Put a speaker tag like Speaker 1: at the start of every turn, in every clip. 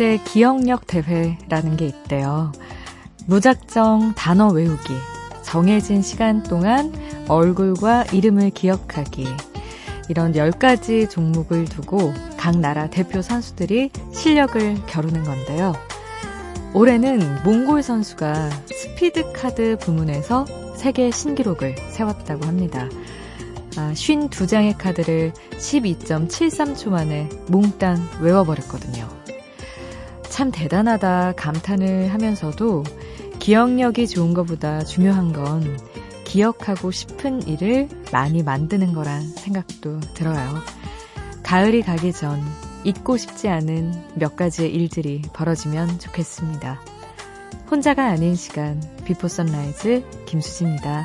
Speaker 1: 국제 기억력 대회라는 게 있대요. 무작정 단어 외우기, 정해진 시간 동안 얼굴과 이름을 기억하기, 이런 10가지 종목을 두고 각 나라 대표 선수들이 실력을 겨루는 건데요. 올해는 몽골 선수가 스피드 카드 부문에서 세계 신기록을 세웠다고 합니다. 아, 52장의 카드를 12.73초 만에 몽땅 외워버렸거든요. 참 대단하다 감탄을 하면서도 기억력이 좋은 것보다 중요한 건 기억하고 싶은 일을 많이 만드는 거란 생각도 들어요. 가을이 가기 전 잊고 싶지 않은 몇 가지의 일들이 벌어지면 좋겠습니다. 혼자가 아닌 시간, Before Sunrise 김수지입니다.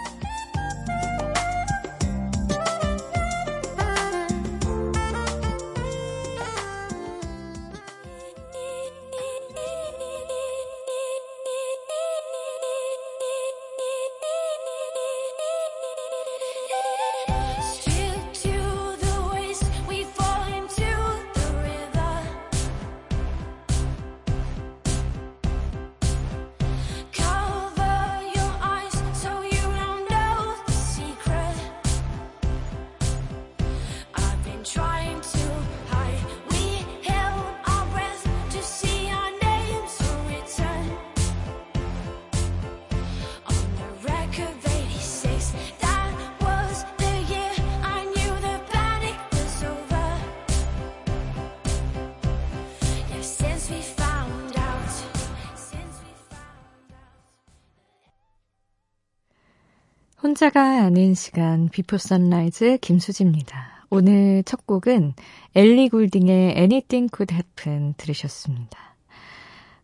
Speaker 1: 혼자가 아닌 시간 Before Sunrise 김수지입니다. 오늘 첫 곡은 엘리 굴딩의 Anything Could Happen 들으셨습니다.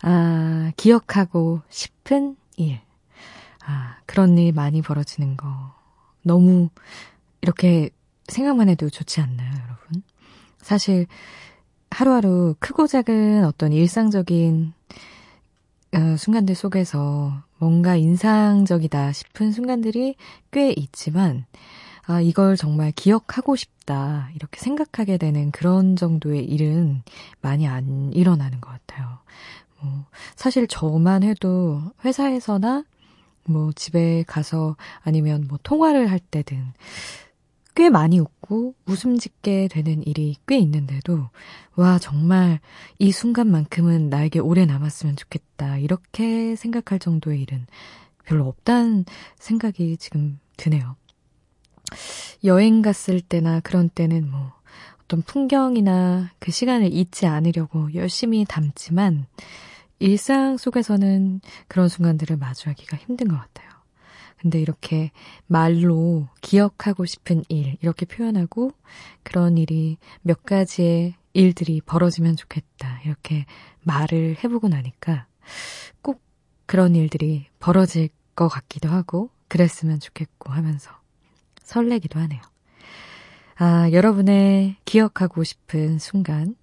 Speaker 1: 아, 기억하고 싶은 일. 아, 그런 일 많이 벌어지는 거. 너무 이렇게 생각만 해도 좋지 않나요, 여러분? 사실 하루하루 크고 작은 어떤 일상적인 어, 순간들 속에서 뭔가 인상적이다 싶은 순간들이 꽤 있지만, 아, 이걸 정말 기억하고 싶다, 이렇게 생각하게 되는 그런 정도의 일은 많이 안 일어나는 것 같아요. 뭐, 사실 저만 해도 회사에서나 뭐 집에 가서 아니면 뭐 통화를 할 때든 꽤 많이 웃고 웃음 짓게 되는 일이 꽤 있는데도, 와, 정말 이 순간만큼은 나에게 오래 남았으면 좋겠다. 이렇게 생각할 정도의 일은 별로 없다는 생각이 지금 드네요. 여행 갔을 때나 그런 때는 뭐, 어떤 풍경이나 그 시간을 잊지 않으려고 열심히 담지만, 일상 속에서는 그런 순간들을 마주하기가 힘든 것 같아요. 근데 이렇게 말로 기억하고 싶은 일, 이렇게 표현하고 그런 일이 몇 가지의 일들이 벌어지면 좋겠다. 이렇게 말을 해보고 나니까 꼭 그런 일들이 벌어질 것 같기도 하고 그랬으면 좋겠고 하면서 설레기도 하네요. 아, 여러분의 기억하고 싶은 순간,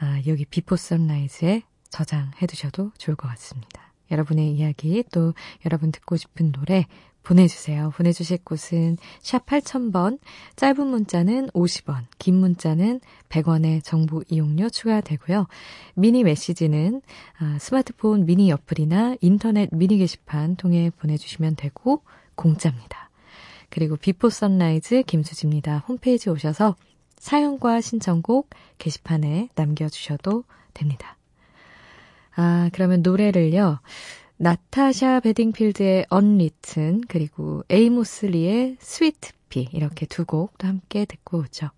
Speaker 1: 아, 여기 Before Sunrise에 저장해 두셔도 좋을 것 같습니다. 여러분의 이야기, 또 여러분 듣고 싶은 노래 보내주세요. 보내주실 곳은 샵 8000번, 짧은 문자는 50원, 긴 문자는 100원의 정보 이용료 추가되고요. 미니 메시지는 아, 스마트폰 미니 어플이나 인터넷 미니 게시판 통해 보내주시면 되고 공짜입니다. 그리고 Before Sunrise 김수지입니다. 홈페이지 오셔서 사연과 신청곡 게시판에 남겨주셔도 됩니다. 아, 그러면 노래를요. 나타샤 베딩필드의 Unwritten 그리고 에이모스 리의 Sweet Pea 이렇게 두 곡도 함께 듣고 오죠.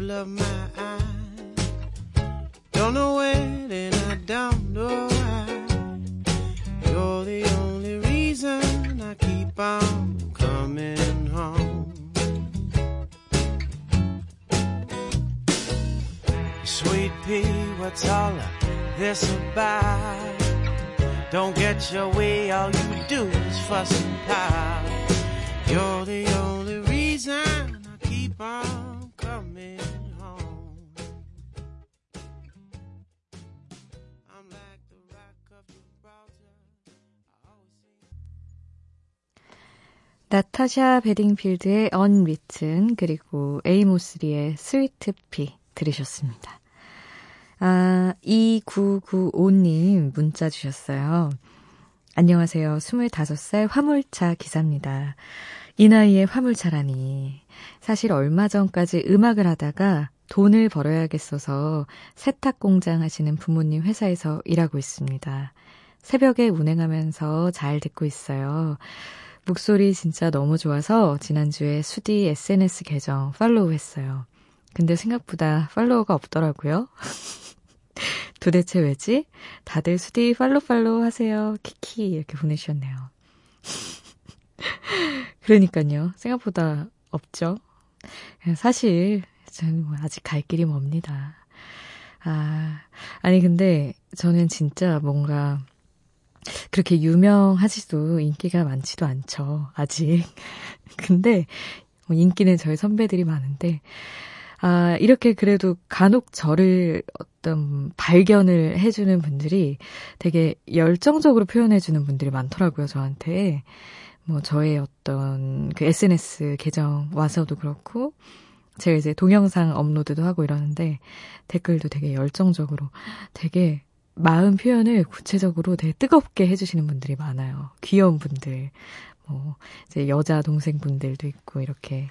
Speaker 2: Apple of my eye. Don't know when and I don't know why. You're the only reason I keep on coming home. Sweet pea, what's all of this about? Don't get your way, all you do is fuss and pout. You're the only
Speaker 1: 나타샤 베딩필드의 언리튼 그리고 에이모스리의 스위트 피 들으셨습니다. 아, 2995님 문자 주셨어요. 안녕하세요. 25살 화물차 기사입니다. 이 나이에 화물차라니. 사실 얼마 전까지 음악을 하다가 돈을 벌어야겠어서 세탁 공장 하시는 부모님 회사에서 일하고 있습니다. 새벽에 운행하면서 잘 듣고 있어요. 목소리 진짜 너무 좋아서 지난주에 수디 SNS 계정 팔로우 했어요. 근데 생각보다 팔로워가 없더라고요. 도대체 왜지? 다들 수디 팔로 팔로 하세요. 키키 이렇게 보내주셨네요. 그러니까요. 생각보다 없죠. 사실 저는 뭐 아직 갈 길이 멉니다. 아, 아니 근데 저는 진짜 뭔가 그렇게 유명하지도 인기가 많지도 않죠. 아직. 근데 뭐 인기는 저희 선배들이 많은데 아, 이렇게 그래도 간혹 저를 어떤 발견을 해주는 분들이 되게 열정적으로 표현해주는 분들이 많더라고요, 저한테. 뭐, 저의 어떤 그 SNS 계정 와서도 그렇고, 제가 이제 동영상 업로드도 하고 이러는데, 댓글도 되게 열정적으로, 되게 마음 표현을 구체적으로 되게 뜨겁게 해주시는 분들이 많아요. 귀여운 분들, 뭐, 이제 여자 동생분들도 있고, 이렇게.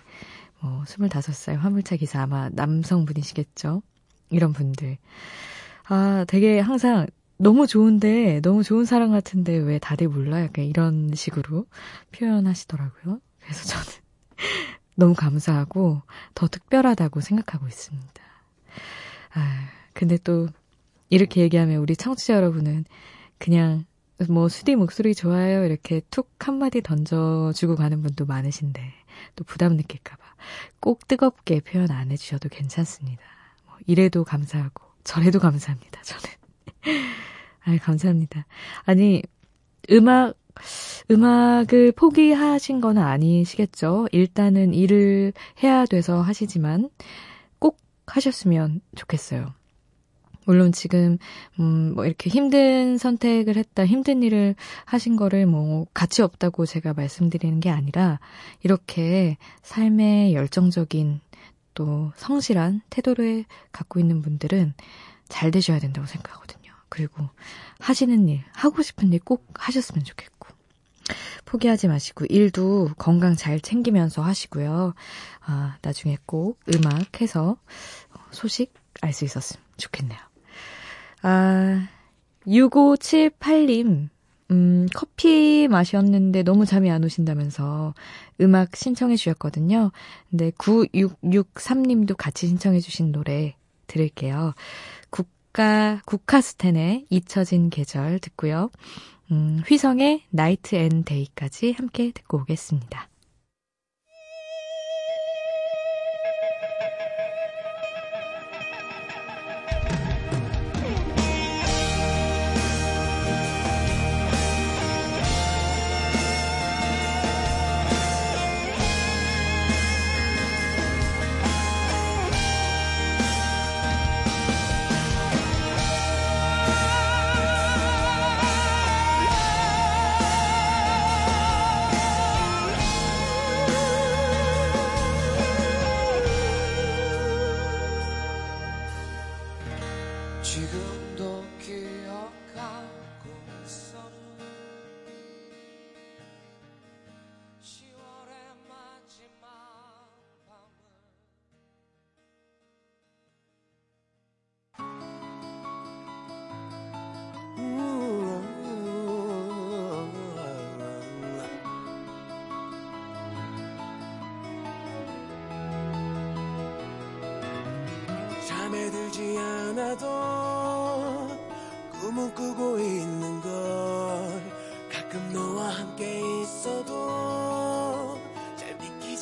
Speaker 1: 뭐, 25살 화물차 기사 아마 남성분이시겠죠? 이런 분들. 아, 되게 항상 너무 좋은데, 너무 좋은 사람 같은데 왜 다들 몰라? 약간 이런 식으로 표현하시더라고요. 그래서 저는 너무 감사하고 더 특별하다고 생각하고 있습니다. 아, 근데 또 이렇게 얘기하면 우리 청취자 여러분은 그냥 뭐 수디 목소리 좋아요 이렇게 툭 한마디 던져주고 가는 분도 많으신데 또 부담 느낄까봐 꼭 뜨겁게 표현 안 해주셔도 괜찮습니다. 뭐 이래도 감사하고 저래도 감사합니다. 저는 아 감사합니다. 아니 음악 음악을 포기하신 건 아니시겠죠? 일단은 일을 해야 돼서 하시지만 꼭 하셨으면 좋겠어요. 물론 지금 음 뭐 이렇게 힘든 선택을 했다, 힘든 일을 하신 거를 뭐 가치 없다고 제가 말씀드리는 게 아니라 이렇게 삶에 열정적인 또 성실한 태도를 갖고 있는 분들은 잘 되셔야 된다고 생각하거든요. 그리고 하시는 일, 하고 싶은 일 꼭 하셨으면 좋겠고. 포기하지 마시고 일도 건강 잘 챙기면서 하시고요. 아, 나중에 꼭 음악 해서 소식 알 수 있었으면 좋겠네요. 아, 6578님, 음, 커피 마셨는데 너무 잠이 안 오신다면서 음악 신청해 주셨거든요. 근데 9663님도 같이 신청해 주신 노래 들을게요. 국가, 국카스텐의 잊혀진 계절 듣고요. 음, 휘성의 Night and Day까지 함께 듣고 오겠습니다.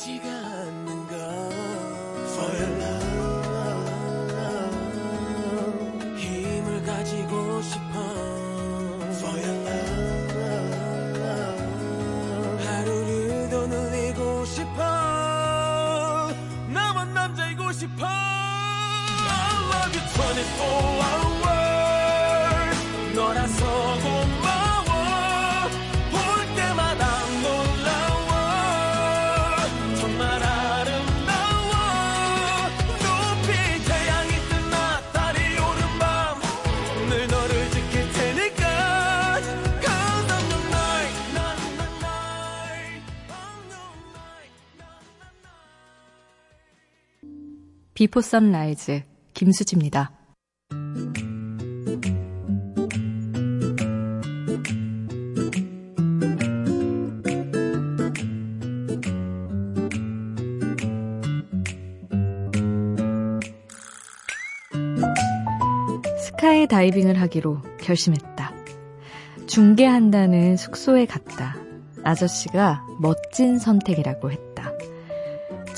Speaker 2: 믿기
Speaker 1: Before Sunrise 김수지입니다. 스카이 다이빙을 하기로 결심했다. 중계한다는 숙소에 갔다. 아저씨가 멋진 선택이라고 했다.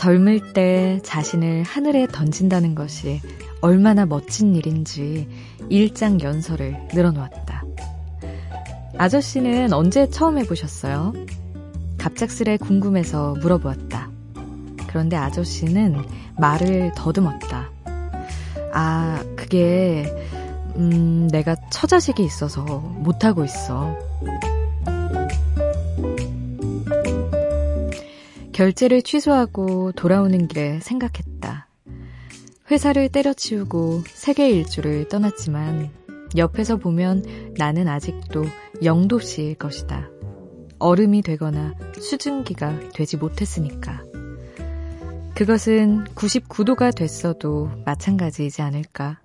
Speaker 1: 젊을 때 자신을 하늘에 던진다는 것이 얼마나 멋진 일인지 일장 연설을 늘어놓았다. 아저씨는 언제 처음 해보셨어요? 갑작스레 궁금해서 물어보았다. 그런데 아저씨는 말을 더듬었다. 아, 그게, 음, 내가 처자식이 있어서 못하고 있어. 결제를 취소하고 돌아오는 길에 생각했다. 회사를 때려치우고 세계 일주를 떠났지만 옆에서 보면 나는 아직도 영도씨일 것이다. 얼음이 되거나 수증기가 되지 못했으니까. 그것은 99도가 됐어도 마찬가지이지 않을까.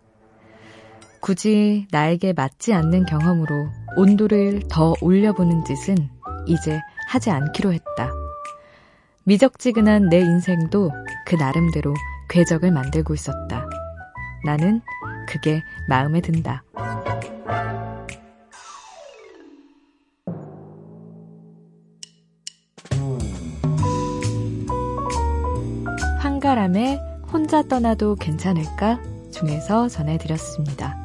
Speaker 1: 굳이 나에게 맞지 않는 경험으로 온도를 더 올려보는 짓은 이제 하지 않기로 했다. 미적지근한 내 인생도 그 나름대로 궤적을 만들고 있었다. 나는 그게 마음에 든다. 한가람에 혼자 떠나도 괜찮을까 중에서 전해드렸습니다.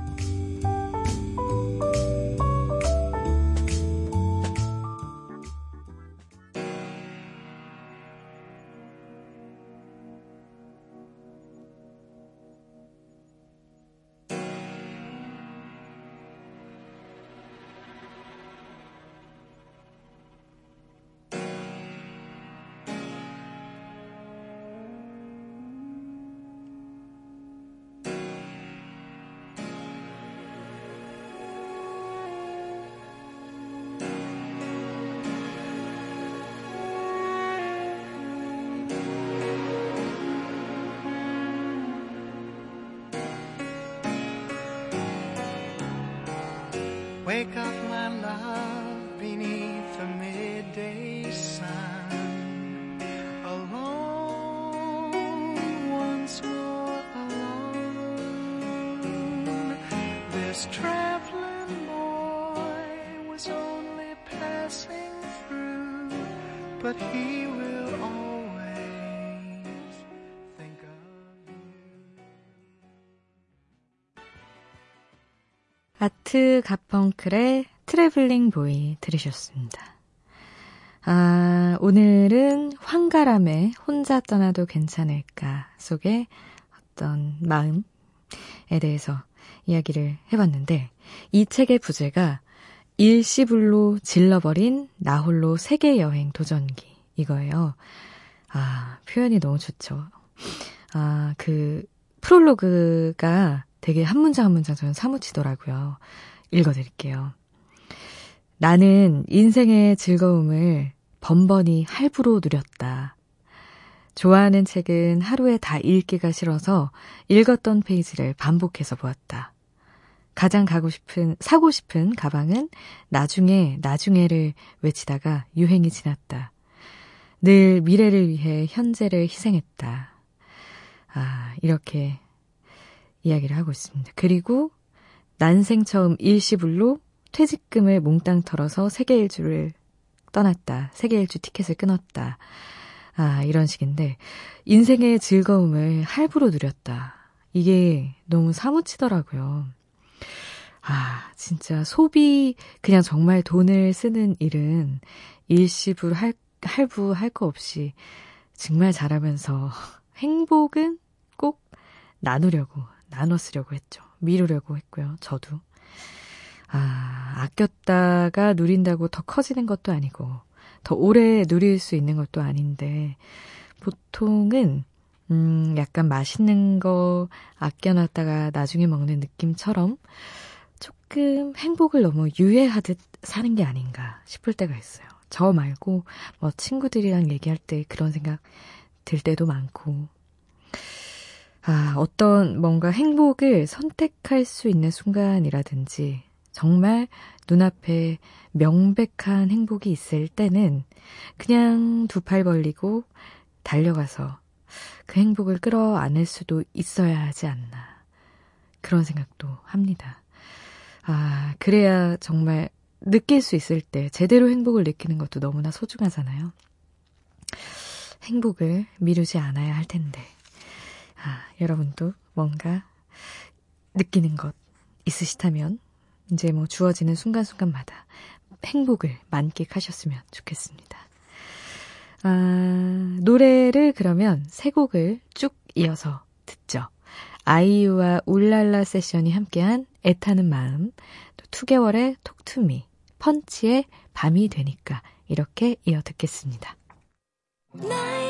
Speaker 2: Wake up, my love, beneath the midday sun. Alone, once more alone. This traveling boy was only passing through, but he will
Speaker 1: 아트 가펑클의 Traveling Boy 들으셨습니다. 아, 오늘은 황가람의 혼자 떠나도 괜찮을까 속의 어떤 마음에 대해서 이야기를 해봤는데, 이 책의 부제가 일시불로 질러버린 나홀로 세계 여행 도전기 이거예요. 아, 표현이 너무 좋죠. 아, 그 프롤로그가 되게 한 문장 한 문장 저는 사무치더라고요. 읽어드릴게요. 나는 인생의 즐거움을 번번이 할부로 누렸다. 좋아하는 책은 하루에 다 읽기가 싫어서 읽었던 페이지를 반복해서 보았다. 가장 가고 싶은, 사고 싶은 가방은 나중에, 나중에를 외치다가 유행이 지났다. 늘 미래를 위해 현재를 희생했다. 아, 이렇게 이야기를 하고 있습니다. 그리고 난생 처음 일시불로 퇴직금을 몽땅 털어서 세계 일주를 떠났다. 세계 일주 티켓을 끊었다. 아, 이런 식인데, 인생의 즐거움을 할부로 누렸다. 이게 너무 사무치더라고요. 아, 진짜 소비, 그냥 정말 돈을 쓰는 일은 일시불 할, 할부 할 거 없이 정말 잘하면서 행복은 꼭 나누려고, 나눠 쓰려고 했죠. 미루려고 했고요. 저도. 아, 아꼈다가 누린다고 더 커지는 것도 아니고, 더 오래 누릴 수 있는 것도 아닌데, 보통은, 음, 약간 맛있는 거 아껴놨다가 나중에 먹는 느낌처럼 조금 행복을 너무 유예하듯 사는 게 아닌가 싶을 때가 있어요. 저 말고, 뭐, 친구들이랑 얘기할 때 그런 생각 들 때도 많고, 아, 어떤 뭔가 행복을 선택할 수 있는 순간이라든지, 정말 눈앞에 명백한 행복이 있을 때는 그냥 두 팔 벌리고 달려가서 그 행복을 끌어안을 수도 있어야 하지 않나. 그런 생각도 합니다. 아, 그래야 정말 느낄 수 있을 때 제대로 행복을 느끼는 것도 너무나 소중하잖아요. 행복을 미루지 않아야 할 텐데. 아, 여러분도 뭔가 느끼는 것 있으시다면 이제 뭐 주어지는 순간순간마다 행복을 만끽하셨으면 좋겠습니다. 아, 노래를 그러면 세 곡을 쭉 이어서 듣죠. 아이유와 울랄라 세션이 함께한 애타는 마음, 또 2개월의 톡투미, 펀치의 밤이 되니까 이렇게 이어 듣겠습니다. 나에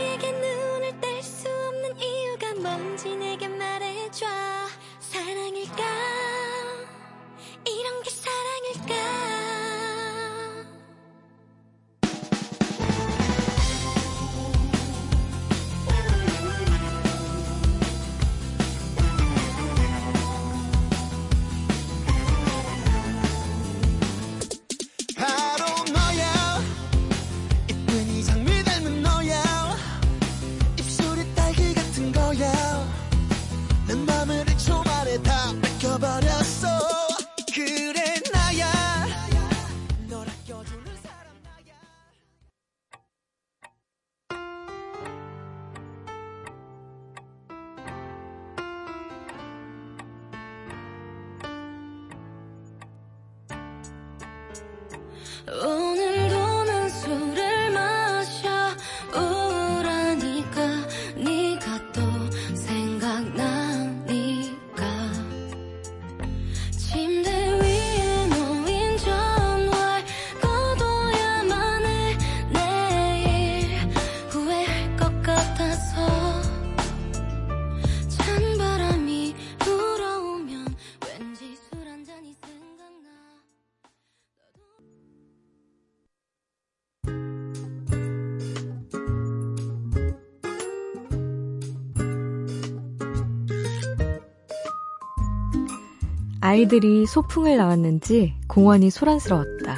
Speaker 1: 아이들이 소풍을 나왔는지 공원이 소란스러웠다.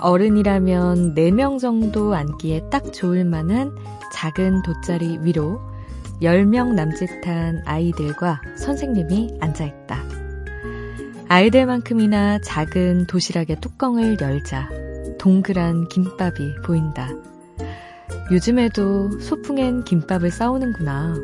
Speaker 1: 어른이라면 4명 정도 앉기에 딱 좋을 만한 작은 돗자리 위로 10명 남짓한 아이들과 선생님이 앉아있다. 아이들만큼이나 작은 도시락의 뚜껑을 열자 동그란 김밥이 보인다. 요즘에도 소풍엔 김밥을 싸우는구나.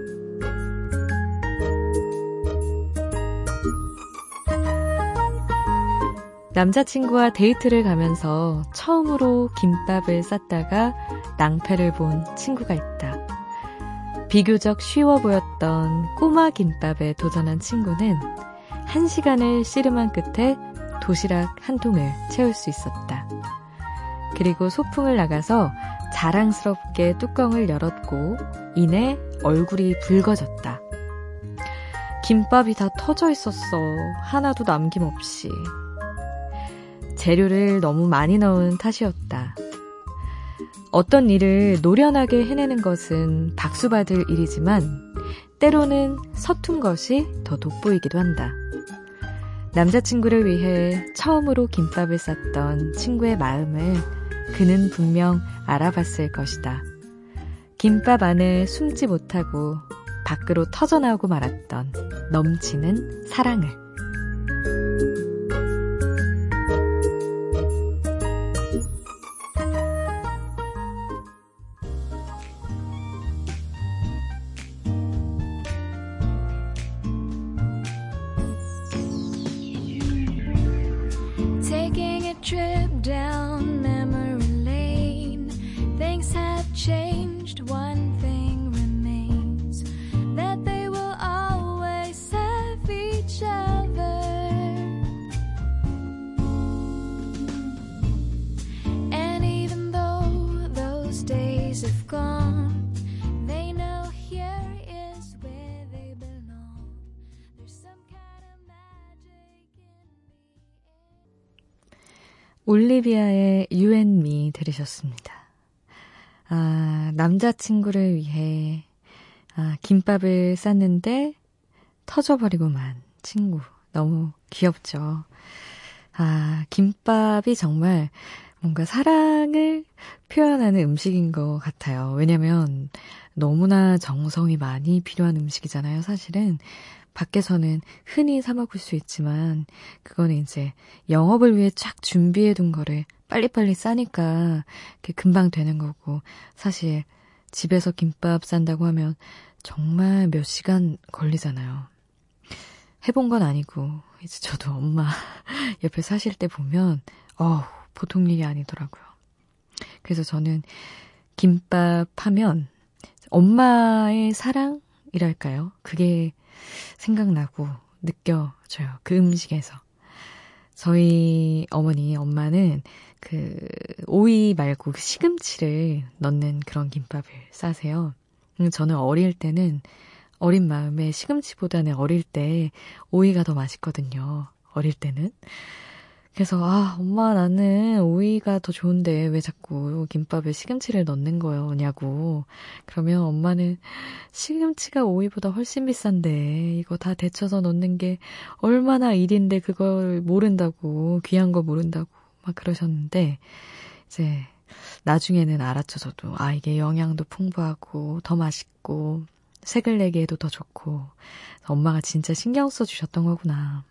Speaker 1: 남자친구와 데이트를 가면서 처음으로 김밥을 쌌다가 낭패를 본 친구가 있다. 비교적 쉬워 보였던 꼬마 김밥에 도전한 친구는 한 시간을 씨름한 끝에 도시락 한 통을 채울 수 있었다. 그리고 소풍을 나가서 자랑스럽게 뚜껑을 열었고 이내 얼굴이 붉어졌다. 김밥이 다 터져 있었어. 하나도 남김없이. 재료를 너무 많이 넣은 탓이었다. 어떤 일을 노련하게 해내는 것은 박수받을 일이지만 때로는 서툰 것이 더 돋보이기도 한다. 남자친구를 위해 처음으로 김밥을 쌌던 친구의 마음을 그는 분명 알아봤을 것이다. 김밥 안에 숨지 못하고 밖으로 터져나오고 말았던 넘치는 사랑을. 올리비아의 You and Me 들으셨습니다. 아, 남자친구를 위해 아, 김밥을 쌌는데 터져버리고만 친구. 너무 귀엽죠. 아, 김밥이 정말 뭔가 사랑을 표현하는 음식인 것 같아요. 왜냐면 너무나 정성이 많이 필요한 음식이잖아요, 사실은. 밖에서는 흔히 사 먹을 수 있지만 그거는 이제 영업을 위해 쫙 준비해 둔 거를 빨리빨리 싸니까 금방 되는 거고 사실 집에서 김밥 싼다고 하면 정말 몇 시간 걸리잖아요. 해본 건 아니고 이제 저도 엄마 옆에 사실 때 보면 어 보통 일이 아니더라고요. 그래서 저는 김밥 하면 엄마의 사랑이랄까요? 그게 생각나고 느껴져요. 그 음식에서. 저희 어머니, 엄마는 그 오이 말고 그 시금치를 넣는 그런 김밥을 싸세요. 음, 저는 어릴 때는 어린 마음에 시금치보다는 어릴 때 오이가 더 맛있거든요. 어릴 때는. 그래서 아 엄마 나는 오이가 더 좋은데 왜 자꾸 김밥에 시금치를 넣는 거냐고. 그러면 엄마는 시금치가 오이보다 훨씬 비싼데 이거 다 데쳐서 넣는 게 얼마나 일인데 그걸 모른다고 귀한 거 모른다고 막 그러셨는데 이제 나중에는 저도 아 이게 영양도 풍부하고 더 맛있고 색을 내기에도 더 좋고. 엄마가 진짜 신경 써 주셨던 거구나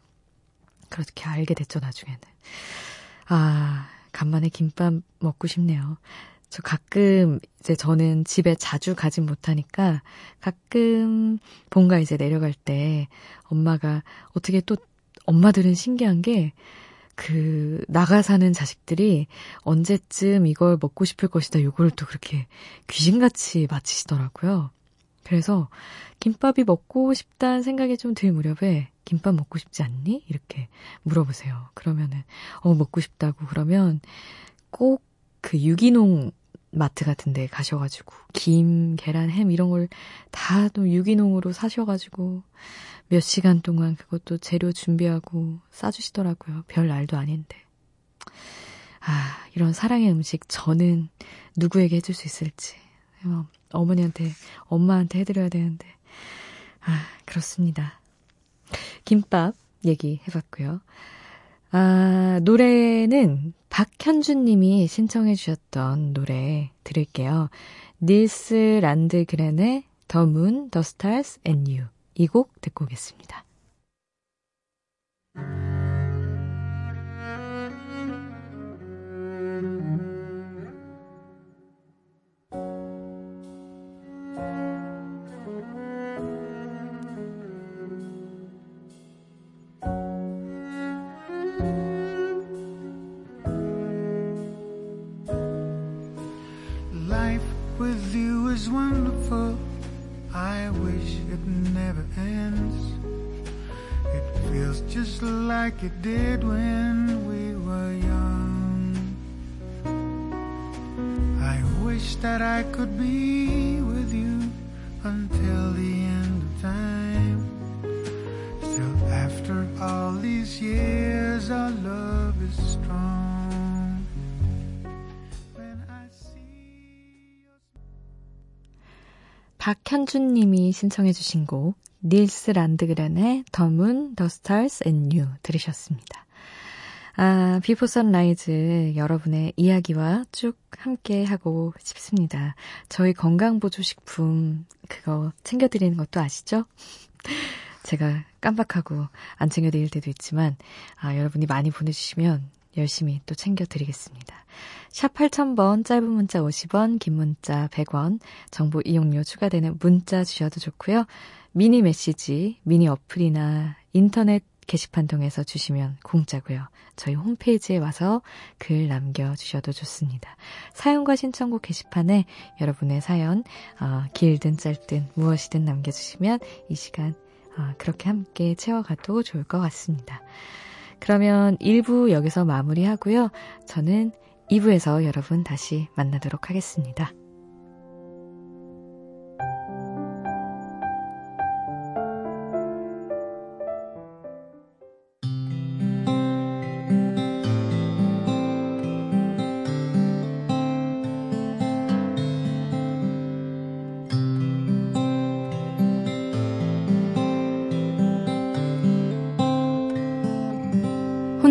Speaker 1: 그렇게 알게 됐죠, 나중에는. 아, 간만에 김밥 먹고 싶네요. 저 가끔 이제 저는 집에 자주 가진 못하니까 가끔 본가 이제 내려갈 때 엄마가 어떻게 또 엄마들은 신기한 게 그 나가 사는 자식들이 언제쯤 이걸 먹고 싶을 것이다 요걸 또 그렇게 귀신같이 맞히시더라고요. 그래서 김밥이 먹고 싶다는 생각이 좀 들 무렵에 김밥 먹고 싶지 않니? 이렇게 물어보세요. 그러면은, 어, 먹고 싶다고 그러면 꼭 그 유기농 마트 같은 데 가셔가지고, 김, 계란, 햄 이런 걸 다 또 유기농으로 사셔가지고, 몇 시간 동안 그것도 재료 준비하고 싸주시더라고요. 별 날도 아닌데. 아, 이런 사랑의 음식 저는 누구에게 해줄 수 있을지. 어, 어머니한테, 엄마한테 해드려야 되는데. 아, 그렇습니다. 김밥 얘기 해봤고요. 아, 노래는 박현준 님이 신청해 주셨던 노래 들을게요. 닐스 란드 그렌의 The Moon, The Stars and You 이 곡 듣고 오겠습니다. Like it did when we were young. I wish that I could be with you until the end of time. Still, after all these years, our love 박현준 님이 신청해 주신 곡 닐스 란드그렌의 The Moon, The Stars and You 들으셨습니다. 아, Before Sunrise 여러분의 이야기와 쭉 함께 하고 싶습니다. 저희 건강보조식품 그거 챙겨드리는 것도 아시죠? 제가 깜빡하고 안 챙겨드릴 때도 있지만, 아, 여러분이 많이 보내주시면 열심히 또 챙겨드리겠습니다. 샵 8000번, 짧은 문자 50원, 긴 문자 100원, 정보 이용료 추가되는 문자 주셔도 좋고요. 미니 메시지, 미니 어플이나 인터넷 게시판 통해서 주시면 공짜고요. 저희 홈페이지에 와서 글 남겨주셔도 좋습니다. 사연과 신청곡 게시판에 여러분의 사연, 어, 길든 짧든 무엇이든 남겨주시면 이 시간 어, 그렇게 함께 채워가도 좋을 것 같습니다. 그러면 1부 여기서 마무리하고요. 저는 2부에서 여러분 다시 만나도록 하겠습니다.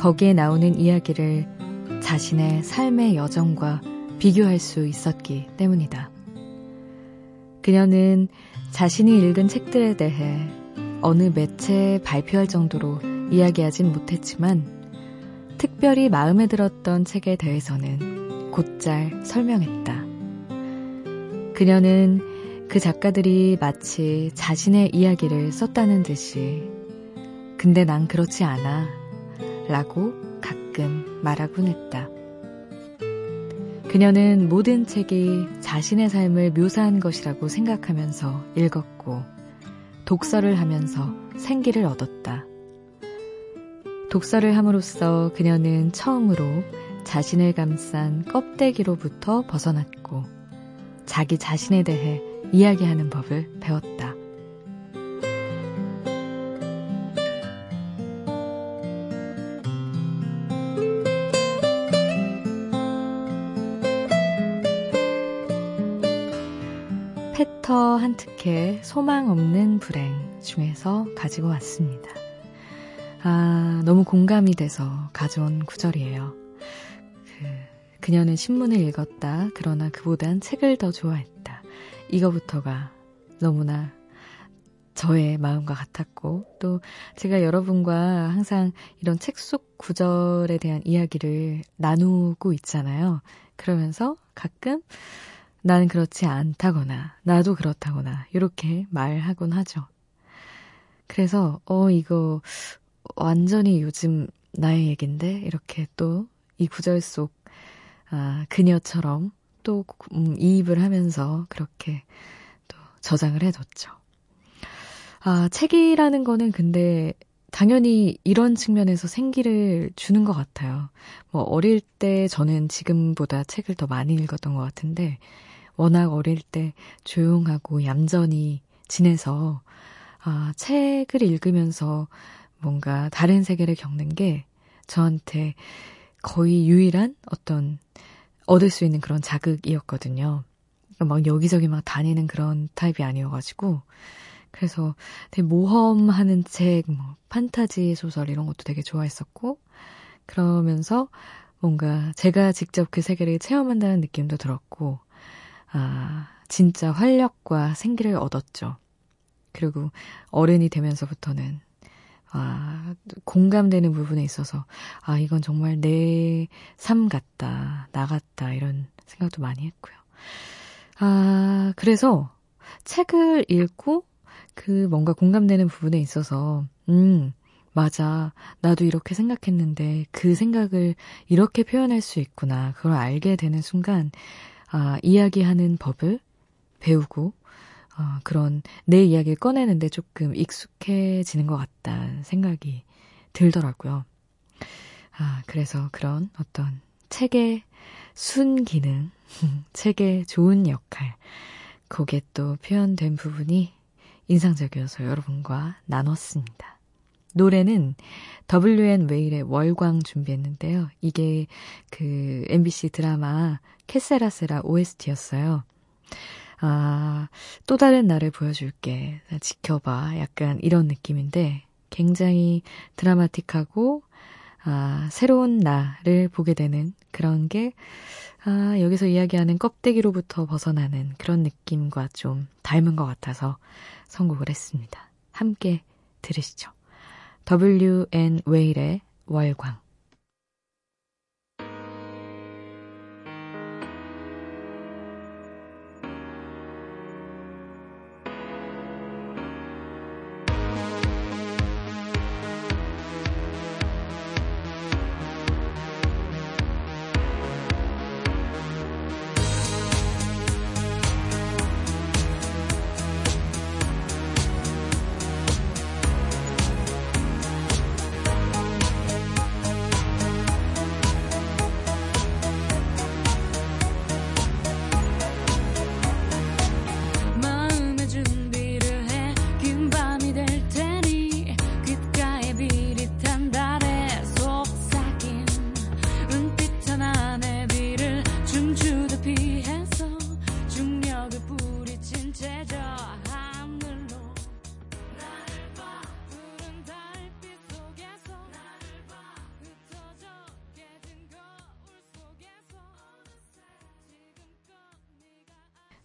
Speaker 1: 거기에 나오는 이야기를 자신의 삶의 여정과 비교할 수 있었기 때문이다. 그녀는 자신이 읽은 책들에 대해 어느 매체에 발표할 정도로 이야기하진 못했지만 특별히 마음에 들었던 책에 대해서는 곧잘 설명했다. 그녀는 그 작가들이 마치 자신의 이야기를 썼다는 듯이 근데 난 그렇지 않아 라고 가끔 말하곤 했다. 그녀는 모든 책이 자신의 삶을 묘사한 것이라고 생각하면서 읽었고, 독서를 하면서 생기를 얻었다. 독서를 함으로써 그녀는 처음으로 자신을 감싼 껍데기로부터 벗어났고, 자기 자신에 대해 이야기하는 법을 배웠다. 페터 한 특혜 소망 없는 불행 중에서 가지고 왔습니다. 아, 너무 공감이 돼서 가져온 구절이에요. 그, 그녀는 신문을 읽었다. 그러나 그보단 책을 더 좋아했다. 이거부터가 너무나 저의 마음과 같았고, 또 제가 여러분과 항상 이런 책 속 구절에 대한 이야기를 나누고 있잖아요. 그러면서 가끔 나는 그렇지 않다거나, 나도 그렇다거나, 이렇게 말하곤 하죠. 그래서, 어, 이거 완전히 요즘 나의 얘긴데, 이렇게 또 이 구절 속, 아, 그녀처럼 또 음, 이입을 하면서 그렇게 또 저장을 해뒀죠. 아, 책이라는 거는 근데 당연히 이런 측면에서 생기를 주는 것 같아요. 뭐, 어릴 때 저는 지금보다 책을 더 많이 읽었던 것 같은데, 워낙 어릴 때 조용하고 얌전히 지내서 아, 책을 읽으면서 뭔가 다른 세계를 겪는 게 저한테 거의 유일한 어떤 얻을 수 있는 그런 자극이었거든요. 막 여기저기 막 다니는 그런 타입이 아니어가지고 그래서 되게 모험하는 책, 뭐 판타지 소설 이런 것도 되게 좋아했었고 그러면서 뭔가 제가 직접 그 세계를 체험한다는 느낌도 들었고 아, 진짜 활력과 생기를 얻었죠. 그리고 어른이 되면서부터는 아, 공감되는 부분에 있어서 아, 이건 정말 내 삶 같다, 나 같다 이런 생각도 많이 했고요. 아, 그래서 책을 읽고 그 뭔가 공감되는 부분에 있어서 음, 맞아. 나도 이렇게 생각했는데 그 생각을 이렇게 표현할 수 있구나. 그걸 알게 되는 순간 아, 이야기하는 법을 배우고 어, 그런 내 이야기를 꺼내는데 조금 익숙해지는 것 같다는 생각이 들더라고요. 아, 그래서 그런 어떤 책의 순기능, 책의 좋은 역할, 거기에 또 표현된 부분이 인상적이어서 여러분과 나눴습니다. 노래는 WN 웨일의 월광 준비했는데요. 이게 그 MBC 드라마 캐세라세라 OST였어요. 아, 또 다른 나를 보여줄게. 지켜봐. 약간 이런 느낌인데 굉장히 드라마틱하고 아, 새로운 나를 보게 되는 그런 게 아, 여기서 이야기하는 껍데기로부터 벗어나는 그런 느낌과 좀 닮은 것 같아서 선곡을 했습니다. 함께 들으시죠. WN 웨일의 월광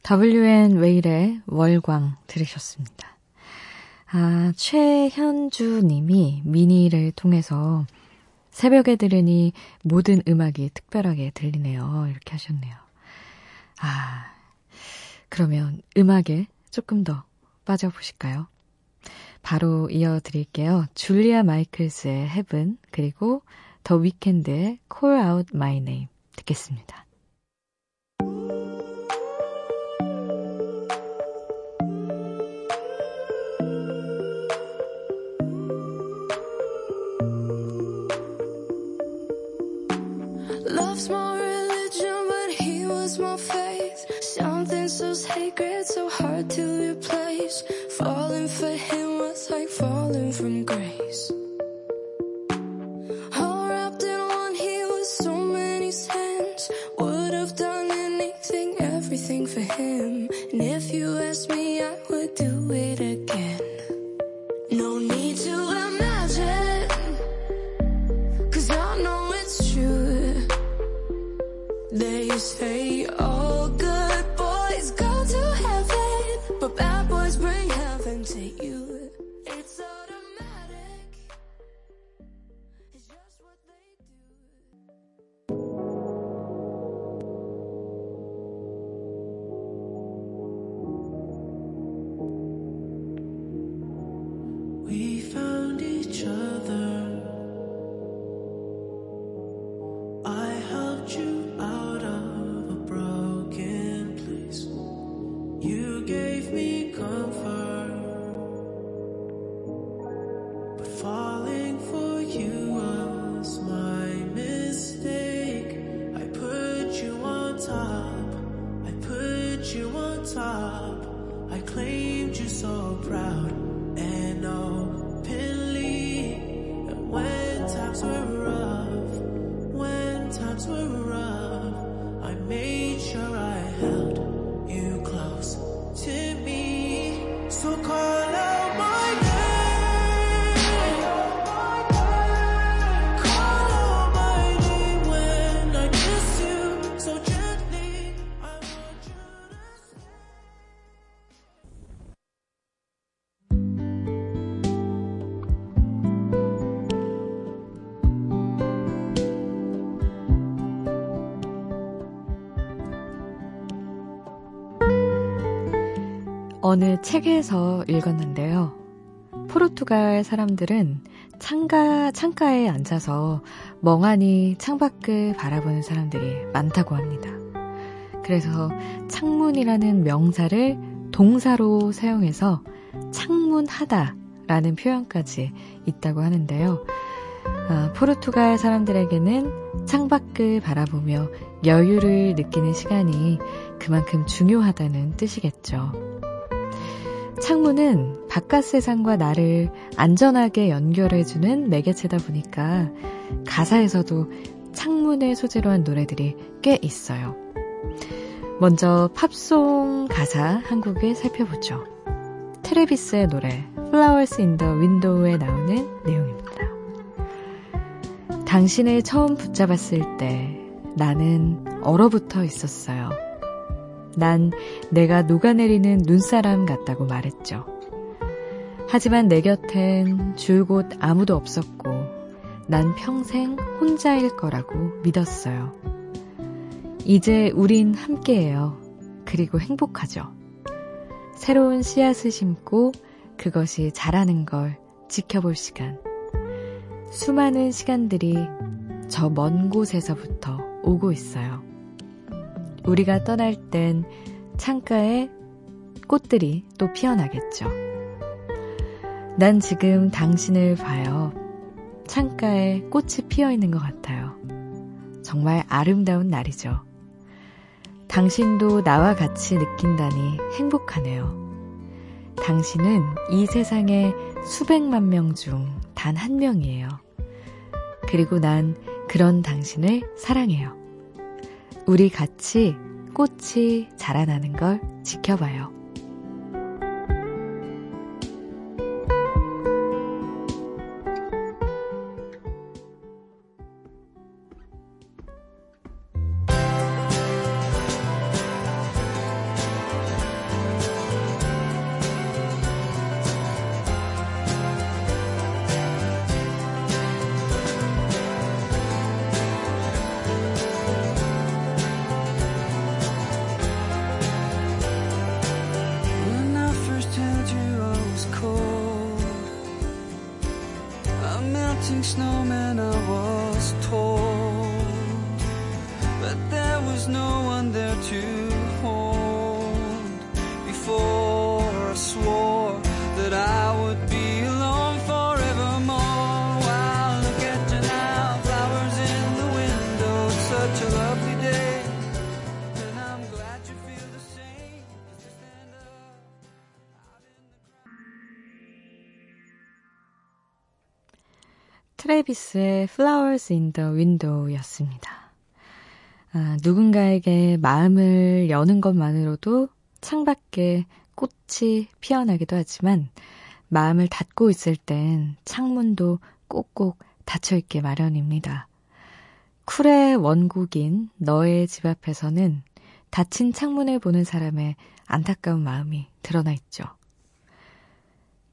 Speaker 1: W&웨일의 월광 들으셨습니다. 아, 최현주 님이 미니를 통해서 새벽에 들으니 모든 음악이 특별하게 들리네요. 이렇게 하셨네요. 아, 그러면 음악에 조금 더 빠져보실까요? 바로 이어드릴게요. 줄리아 마이클스의 Heaven, 그리고 더 위켄드의 Call Out My Name 듣겠습니다. secret so
Speaker 3: hard
Speaker 4: Falling for you was my mistake. I put you on top. I put you on top. I claimed you so proud.
Speaker 1: 책에서 읽었는데요. 포르투갈 사람들은 창가, 창가에 앉아서 멍하니 창밖을 바라보는 사람들이 많다고 합니다. 그래서 창문이라는 명사를 동사로 사용해서 창문하다 라는 표현까지 있다고 하는데요. 아, 포르투갈 사람들에게는 창밖을 바라보며 여유를 느끼는 시간이 그만큼 중요하다는 뜻이겠죠. 창문은 바깥 세상과 나를 안전하게 연결해주는 매개체다 보니까 가사에서도 창문을 소재로 한 노래들이 꽤 있어요. 먼저 팝송 가사 한 곡을 살펴보죠. 트레비스의 노래 Flowers in the Window에 나오는 내용입니다. 당신을 처음 붙잡았을 때 나는 얼어붙어 있었어요. 난 내가 녹아내리는 눈사람 같다고 말했죠. 하지만 내 곁엔 줄곧 아무도 없었고 난 평생 혼자일 거라고 믿었어요. 이제 우린 함께해요. 그리고 행복하죠. 새로운 씨앗을 심고 그것이 자라는 걸 지켜볼 시간. 수많은 시간들이 저 먼 곳에서부터 오고 있어요. 우리가 떠날 땐 창가에 꽃들이 또 피어나겠죠. 난 지금 당신을 봐요. 창가에 꽃이 피어 있는 것 같아요. 정말 아름다운 날이죠. 당신도 나와 같이 느낀다니 행복하네요. 당신은 이 세상의 수백만 명 중 단 한 명이에요. 그리고 난 그런 당신을 사랑해요. 우리 같이 꽃이 자라나는 걸 지켜봐요. 트레비스의 Flowers in the Window 였습니다. 아, 누군가에게 마음을 여는 것만으로도 창밖에 꽃이 피어나기도 하지만 마음을 닫고 있을 땐 창문도 꼭꼭 닫혀있게 마련입니다. 쿨의 원곡인 너의 집 앞에서는 닫힌 창문을 보는 사람의 안타까운 마음이 드러나 있죠.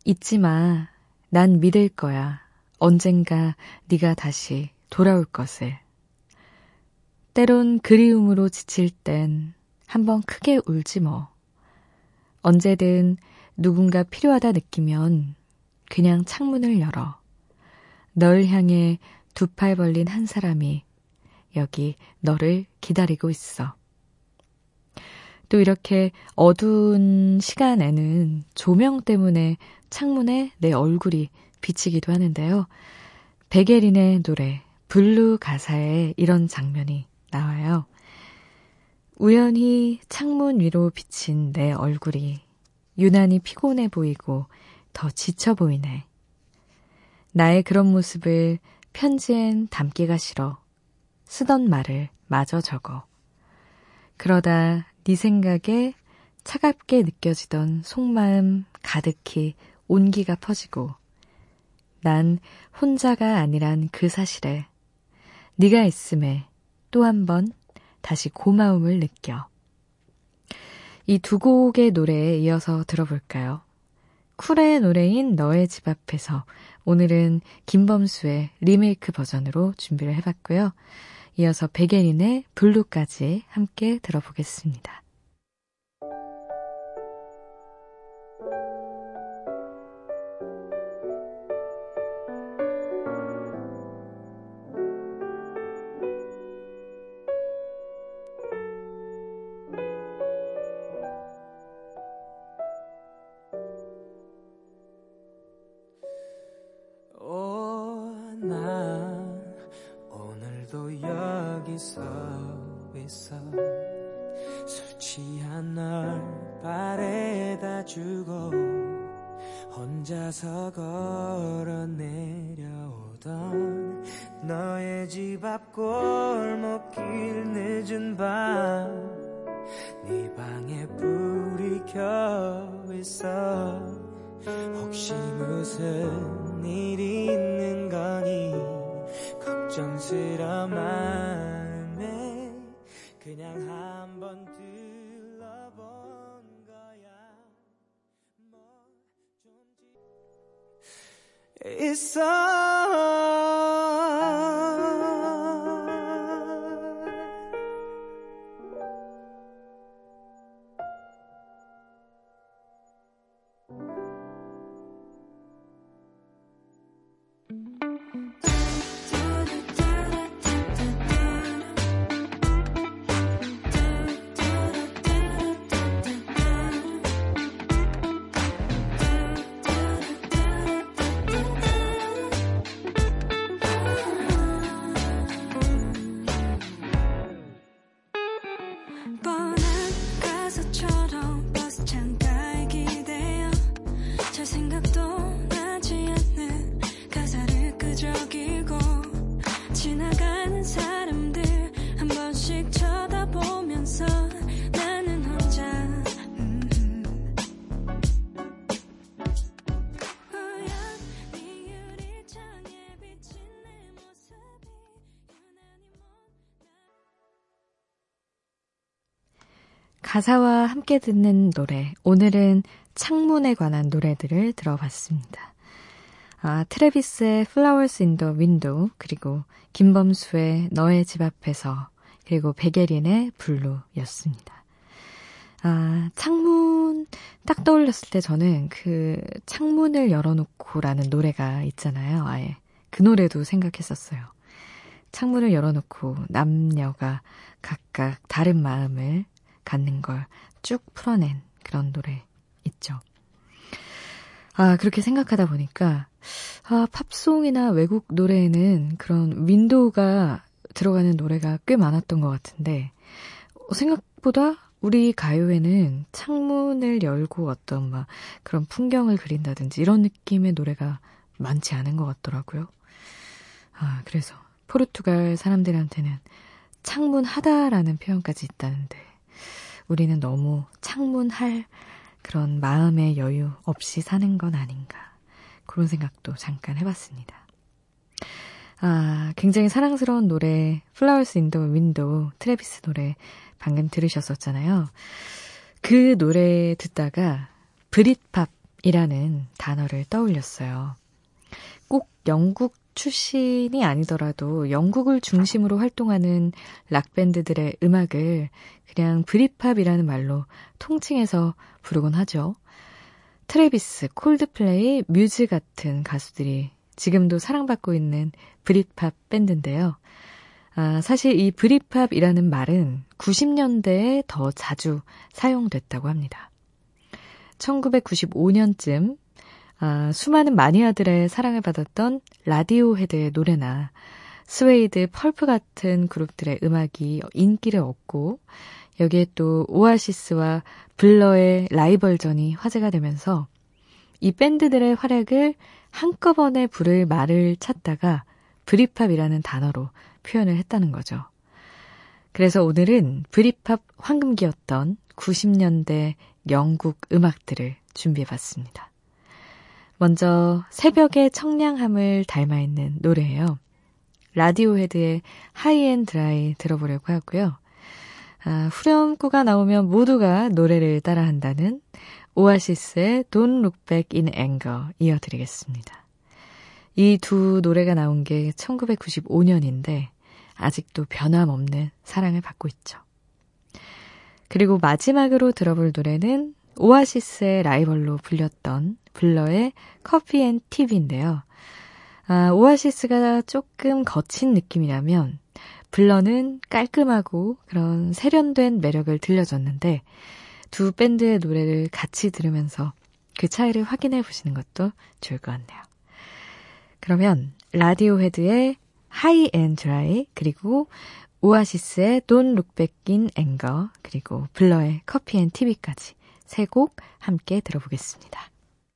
Speaker 1: 잊지 마. 난 믿을 거야. 언젠가 네가 다시 돌아올 것을. 때론 그리움으로 지칠 땐 한번 크게 울지 뭐. 언제든 누군가 필요하다 느끼면 그냥 창문을 열어. 널 향해 두 팔 벌린 한 사람이 여기 너를 기다리고 있어. 또 이렇게 어두운 시간에는 조명 때문에 창문에 내 얼굴이 비치기도 하는데요. 베게린의 노래 Blue 가사에 이런 장면이 나와요. 우연히 창문 위로 비친 내 얼굴이 유난히 피곤해 보이고 더 지쳐 보이네. 나의 그런 모습을 편지엔 담기가 싫어. 쓰던 말을 마저 적어. 그러다 네 생각에 차갑게 느껴지던 속마음 가득히 온기가 퍼지고 난 혼자가 아니란 그 사실에 네가 있음에 또 한 번 다시 고마움을 느껴. 이 두 곡의 노래에 이어서 들어볼까요? 쿨의 노래인 너의 집 앞에서 오늘은 김범수의 리메이크 버전으로 준비를 해봤고요. 이어서 백예린의 블루까지 함께 들어보겠습니다.
Speaker 2: 여기 서 있어. 솔직히 취한 널 바래다 주고 혼자서 걸어 내려오던 너의 집 앞 골목길 늦은 밤. 네 방에 불이 켜 있어. 혹시 무슨 일이 있는 거니 걱정스러운 마음에 그냥 한번 들러본 거야. 뭐좀 있어
Speaker 1: 가사와 함께 듣는 노래. 오늘은 창문에 관한 노래들을 들어봤습니다. 아, 트레비스의 Flowers in the Window, 그리고 김범수의 너의 집 앞에서, 그리고 백예린의 블루였습니다. 아, 창문, 딱 떠올렸을 때 저는 그 창문을 열어놓고라는 노래가 있잖아요. 아예. 그 노래도 생각했었어요. 창문을 열어놓고 남녀가 각각 다른 마음을 갖는 걸 쭉 풀어낸 그런 노래 있죠. 아, 그렇게 생각하다 보니까, 아, 팝송이나 외국 노래에는 그런 윈도우가 들어가는 노래가 꽤 많았던 것 같은데, 생각보다 우리 가요에는 창문을 열고 어떤 막 그런 풍경을 그린다든지 이런 느낌의 노래가 많지 않은 것 같더라고요. 아, 그래서 포르투갈 사람들한테는 창문 하다라는 표현까지 있다는데, 우리는 너무 창문할 그런 마음의 여유 없이 사는 건 아닌가. 그런 생각도 잠깐 해봤습니다. 아, 굉장히 사랑스러운 노래, Flowers in the Window, 트래비스 노래 방금 들으셨었잖아요. 그 노래 듣다가 Britpop이라는 단어를 떠올렸어요. 꼭 영국 출신이 아니더라도 영국을 중심으로 활동하는 락밴드들의 음악을 그냥 Britpop이라는 말로 통칭해서 부르곤 하죠. 트레비스, 콜드플레이, 뮤즈 같은 가수들이 지금도 사랑받고 있는 브릿팝 밴드인데요. 아, 사실 이 Britpop이라는 말은 90년대에 더 자주 사용됐다고 합니다. 1995년쯤 아, 수많은 마니아들의 사랑을 받았던 라디오헤드의 노래나 스웨이드, 펄프 같은 그룹들의 음악이 인기를 얻고 여기에 또 오아시스와 블러의 라이벌전이 화제가 되면서 이 밴드들의 활약을 한꺼번에 부를 말을 찾다가 브리팝이라는 단어로 표현을 했다는 거죠. 그래서 오늘은 브리팝 황금기였던 90년대 영국 음악들을 준비해 봤습니다. 먼저 새벽의 청량함을 닮아 있는 노래예요. 라디오헤드의 High and Dry 들어보려고 하고요. 아, 후렴구가 나오면 모두가 노래를 따라한다는 오아시스의 Don't Look Back in Anger 이어드리겠습니다. 이 두 노래가 나온 게 1995년인데 아직도 변함없는 사랑을 받고 있죠. 그리고 마지막으로 들어볼 노래는 오아시스의 라이벌로 불렸던 블러의 Coffee and TV인데요. 아, 오아시스가 조금 거친 느낌이라면 블러는 깔끔하고 그런 세련된 매력을 들려줬는데 두 밴드의 노래를 같이 들으면서 그 차이를 확인해 보시는 것도 좋을 것 같네요. 그러면 라디오헤드의 High and Dry 그리고 오아시스의 Back in Anger 그리고 블러의 커피 앤 TV까지 세 곡 함께 들어보겠습니다.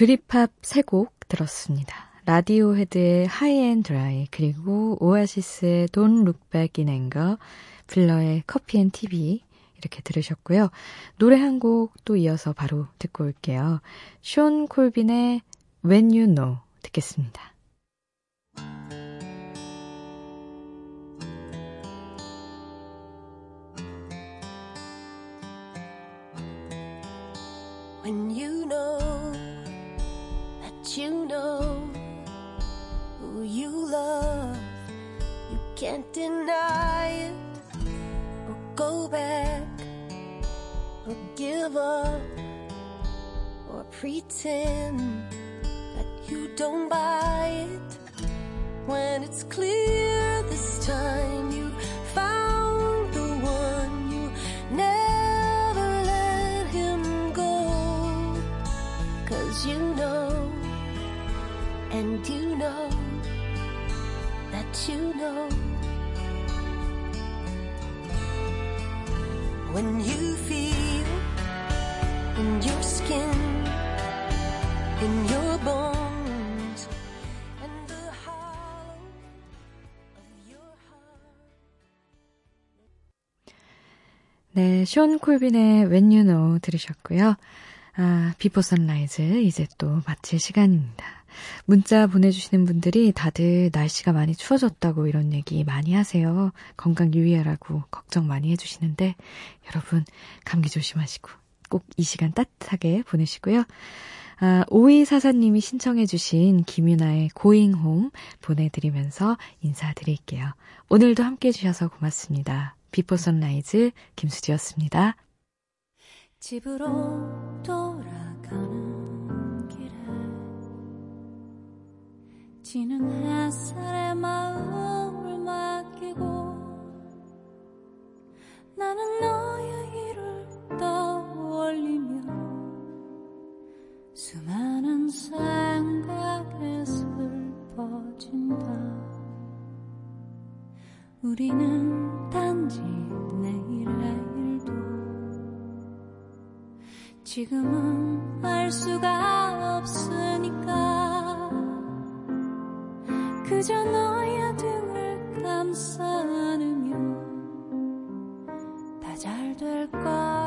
Speaker 1: 브리팝 세곡 들었습니다. 라디오헤드의 High and Dry 그리고 오아시스의 Look Back in Anger 블러의 Coffee and TV 이렇게 들으셨고요. 노래 한 곡 또 이어서 바로 듣고 올게요. 숀 콜빈의 When You Know 듣겠습니다.
Speaker 5: When you know you know who you love, you can't deny it. Or go back. Or give up. Or pretend that you don't buy it. When it's clear this time you found the one you never let him go. Cause you know and you know that you know when you feel in your skin in your bones and the hollow of your heart
Speaker 1: 네, 숀 콜빈의 When You Know 들으셨고요. 아, 비포 선라이즈 이제 또 마칠 시간입니다. 문자 보내주시는 분들이 다들 날씨가 많이 추워졌다고 이런 얘기 많이 하세요. 건강 유의하라고 걱정 많이 해주시는데 여러분 감기 조심하시고 꼭 이 시간 따뜻하게 보내시고요. 아, 오이사사님이 신청해주신 김윤아의 Going Home 보내드리면서 인사드릴게요. 오늘도 함께 해주셔서 고맙습니다. 비포 선라이즈 김수지였습니다.
Speaker 5: 집으로 돌아가는 지는 햇살에 마음을 맡기고 나는 너의 일을 떠올리며 수많은 생각에 슬퍼진다. 우리는 단지 내일의 일도 지금은 알 수가 없으니까 그저 너의 등을 감싸 안으면 다 잘 될 거야